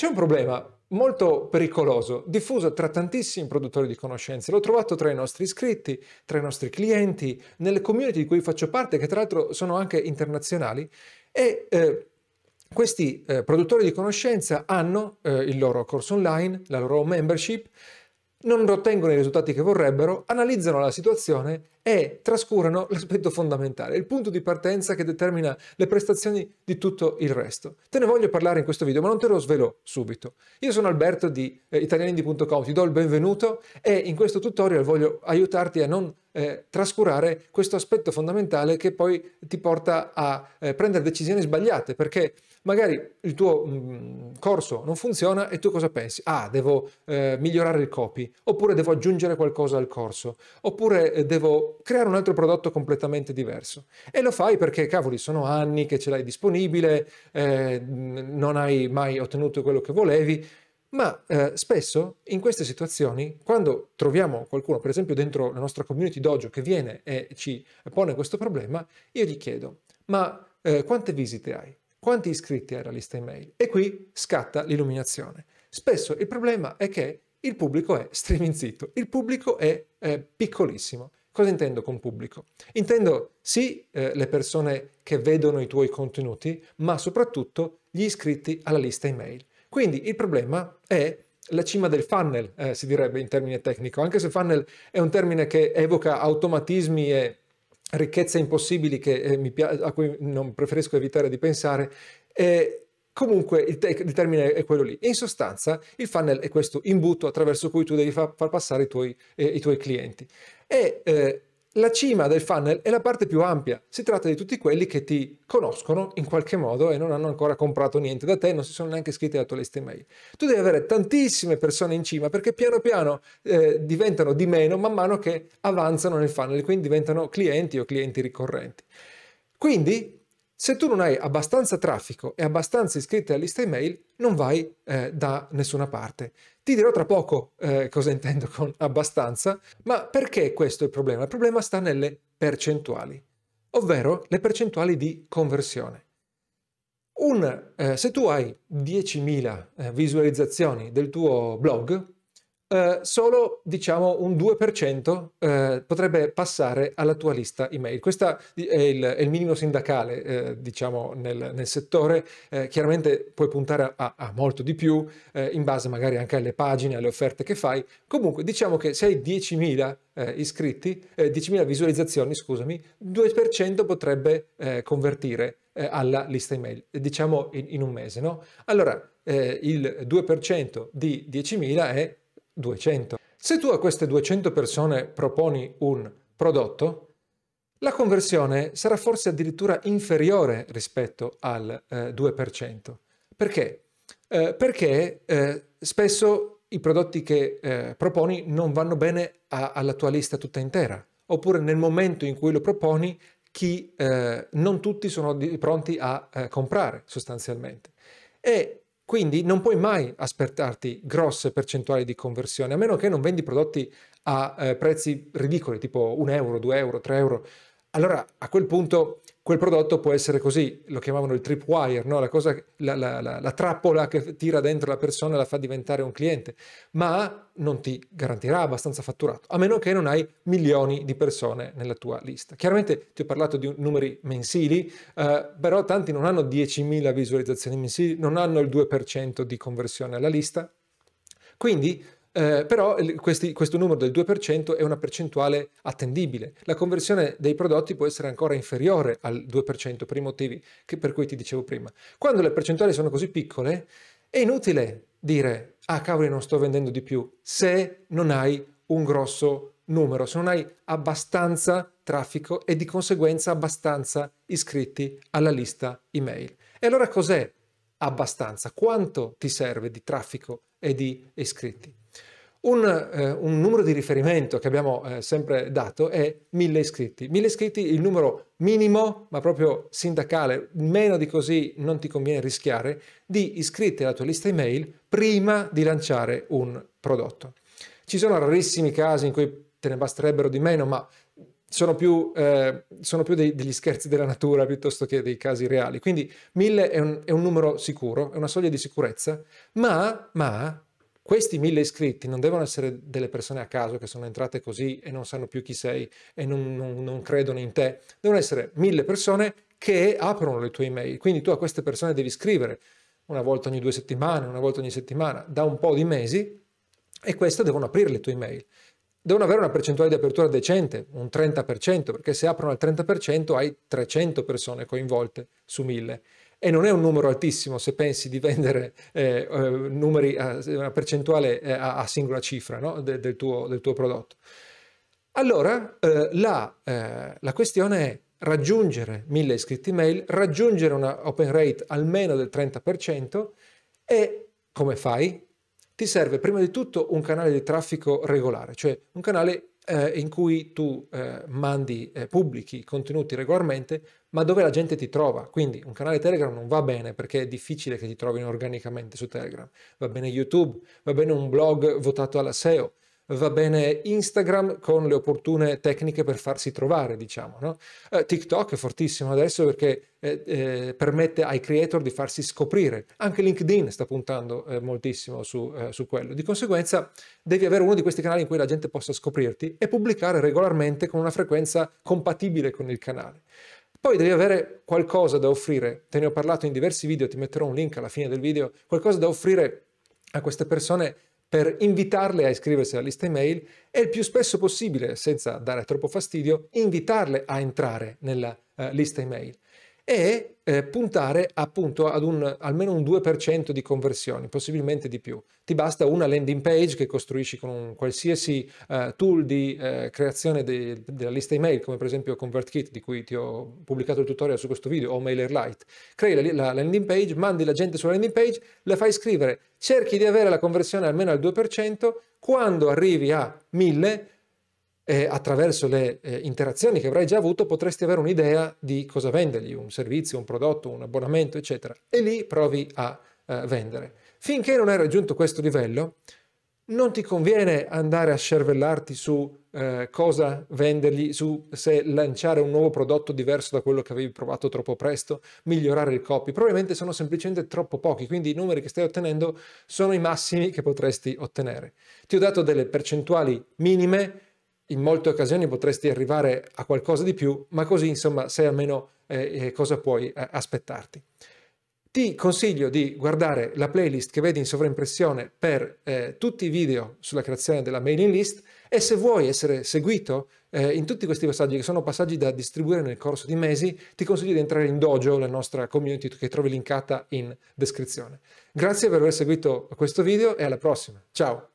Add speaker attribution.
Speaker 1: C'è un problema molto pericoloso, diffuso tra tantissimi produttori di conoscenze. L'ho trovato tra i nostri iscritti, tra i nostri clienti, nelle community di cui faccio parte, che tra l'altro sono anche internazionali, e eh, questi eh, produttori di conoscenza hanno eh, il loro corso online, la loro membership, non ottengono i risultati che vorrebbero, analizzano la situazione e trascurano l'aspetto fondamentale, il punto di partenza che determina le prestazioni di tutto il resto. Te ne voglio parlare in questo video, ma non te lo svelo subito. Io sono Alberto di eh, italianindi.com, ti do il benvenuto e in questo tutorial voglio aiutarti a non eh, trascurare questo aspetto fondamentale che poi ti porta a eh, prendere decisioni sbagliate, perché magari il tuo mm, corso non funziona e tu cosa pensi? Ah, devo eh, migliorare il copy, oppure devo aggiungere qualcosa al corso, oppure eh, devo creare un altro prodotto completamente diverso. E lo fai perché, cavoli, sono anni che ce l'hai disponibile, eh, non hai mai ottenuto quello che volevi, ma eh, spesso in queste situazioni, quando troviamo qualcuno, per esempio dentro la nostra community dojo, che viene e ci pone questo problema, io gli chiedo, ma eh, quante visite hai? Quanti iscritti hai alla lista email? E qui scatta l'illuminazione. Spesso il problema è che il pubblico è streaming zitto, il pubblico è, è piccolissimo. Cosa intendo con pubblico? Intendo sì eh, le persone che vedono i tuoi contenuti, ma soprattutto gli iscritti alla lista email. Quindi il problema è la cima del funnel, eh, si direbbe in termine tecnico, anche se funnel è un termine che evoca automatismi e ricchezze impossibili eh, piace, a cui non preferisco evitare di pensare. Eh, comunque il, te- il, termine è quello lì. In sostanza il funnel è questo imbuto attraverso cui tu devi fa- far passare i tuoi, eh, i tuoi clienti. E eh, la cima del funnel è la parte più ampia, si tratta di tutti quelli che ti conoscono in qualche modo e non hanno ancora comprato niente da te, non si sono neanche iscritti alla tua lista email. Tu devi avere tantissime persone in cima perché piano piano eh, diventano di meno man mano che avanzano nel funnel, quindi diventano clienti o clienti ricorrenti. Quindi se tu non hai abbastanza traffico e abbastanza iscritti alla lista email, non vai eh, da nessuna parte. Ti dirò tra poco eh, cosa intendo con abbastanza, ma perché questo è il problema? Il problema sta nelle percentuali, ovvero le percentuali di conversione. Un, eh, se tu hai 10.000 eh, visualizzazioni del tuo blog, Uh, solo diciamo un 2% uh, eh, potrebbe passare alla tua lista email. Questo è è il minimo sindacale uh, diciamo nel, nel settore, chiaramente puoi puntare a, a molto di più in base magari anche alle pagine, alle offerte che fai. Comunque diciamo che se hai 10.000 iscritti, 10.000 visualizzazioni, scusami, 2% potrebbe convertire alla lista email, diciamo in, in un mese. No? Allora il 2% di 10.000 è 200. Se tu a queste 200 persone proponi un prodotto, la conversione sarà forse addirittura inferiore rispetto al eh, 2%. Perché? Eh, perché eh, spesso i prodotti che eh, proponi non vanno bene a, alla tua lista tutta intera, oppure nel momento in cui lo proponi chi, eh, non tutti sono di, pronti a eh, comprare sostanzialmente. E quindi non puoi mai aspettarti grosse percentuali di conversione, a meno che non vendi prodotti a eh, prezzi ridicoli, tipo 1 euro, 2 euro, 3 euro. Allora a quel punto quel prodotto può essere così, lo chiamavano il tripwire, no? la, cosa, la, la, la, trappola che tira dentro la persona e la fa diventare un cliente, ma non ti garantirà abbastanza fatturato, a meno che non hai milioni di persone nella tua lista. Chiaramente ti ho parlato di numeri mensili, eh, però tanti non hanno 10.000 visualizzazioni mensili, non hanno il 2% di conversione alla lista, quindi eh, però questi, questo numero del 2% è una percentuale attendibile. La conversione dei prodotti può essere ancora inferiore al 2% per i motivi che, per cui ti dicevo prima. Quando le percentuali sono così piccole, è inutile dire, ah cavoli non sto vendendo di più, se non hai un grosso numero, se non hai abbastanza traffico e di conseguenza abbastanza iscritti alla lista email. E allora cos'è abbastanza? Quanto ti serve di traffico e di iscritti? Un, eh, un, numero di riferimento che abbiamo eh, sempre dato è 1000 iscritti. 1000 iscritti, il numero minimo, ma proprio sindacale, meno di così non ti conviene rischiare, di iscritti alla tua lista email prima di lanciare un prodotto. Ci sono rarissimi casi in cui te ne basterebbero di meno, ma sono più, eh, sono più dei, degli scherzi della natura piuttosto che dei casi reali. Quindi 1000 è un, è un numero sicuro, è una soglia di sicurezza, ma, ma questi 1000 iscritti non devono essere delle persone a caso che sono entrate così e non sanno più chi sei e non, non, non credono in te, devono essere 1000 persone che aprono le tue email. Quindi tu a queste persone devi scrivere una volta ogni due settimane, una volta ogni settimana, da un po' di mesi, e queste devono aprire le tue email. Devono avere una percentuale di apertura decente, un 30%, perché se aprono al 30% hai 300 persone coinvolte su 1000 e non è un numero altissimo se pensi di vendere eh, eh, numeri a, una percentuale eh, a, a singola cifra no? de, del, tuo, del, tuo, prodotto. Allora eh, la, eh, la questione è raggiungere 1000 iscritti mail, raggiungere una open rate almeno del 30% e come fai? Ti serve prima di tutto un canale di traffico regolare, cioè un canale eh, in cui tu eh, mandi, eh, pubblichi contenuti regolarmente, ma dove la gente ti trova. Quindi un canale Telegram non va bene perché è difficile che ti trovino organicamente su Telegram. Va bene YouTube, va bene un blog votato alla SEO, va bene Instagram con le opportune tecniche per farsi trovare, diciamo. No? Eh, TikTok è fortissimo adesso perché eh, eh, permette ai creator di farsi scoprire. Anche LinkedIn sta puntando eh, moltissimo su, eh, su quello. Di conseguenza devi avere uno di questi canali in cui la gente possa scoprirti e pubblicare regolarmente con una frequenza compatibile con il canale. Poi devi avere qualcosa da offrire, te ne ho parlato in diversi video, ti metterò un link alla fine del video, qualcosa da offrire a queste persone per invitarle a iscriversi alla lista email e il più spesso possibile, senza dare troppo fastidio, invitarle a entrare nella uh, lista email e eh, puntare appunto ad un, almeno un 2% di conversioni, possibilmente di più. Ti basta una landing page che costruisci con un qualsiasi uh, tool di uh, creazione de, della lista email, come per esempio ConvertKit, di cui ti ho pubblicato il tutorial su questo video, o MailerLite. Crei la, la landing page, mandi la gente sulla landing page, la fai scrivere, cerchi di avere la conversione almeno al 2%, quando arrivi a 1000 eh, attraverso le eh, interazioni che avrai già avuto potresti avere un'idea di cosa vendergli, un servizio, un prodotto, un abbonamento, eccetera. E lì provi a eh, vendere. Finché non hai raggiunto questo livello, non ti conviene andare a scervellarti su eh, cosa vendergli, su se lanciare un nuovo prodotto diverso da quello che avevi provato troppo presto, migliorare il copy. Probabilmente sono semplicemente troppo pochi, quindi i numeri che stai ottenendo sono i massimi che potresti ottenere. Ti ho dato delle percentuali minime in molte occasioni potresti arrivare a qualcosa di più, ma così insomma sai almeno eh, eh, cosa puoi eh, aspettarti. Ti consiglio di guardare la playlist che vedi in sovraimpressione per eh, tutti i video sulla creazione della mailing list e se vuoi essere seguito eh, in tutti questi passaggi che sono passaggi da distribuire nel corso di mesi, ti consiglio di entrare in Dojo, la nostra community che trovi linkata in descrizione. Grazie per aver seguito questo video e alla prossima. Ciao!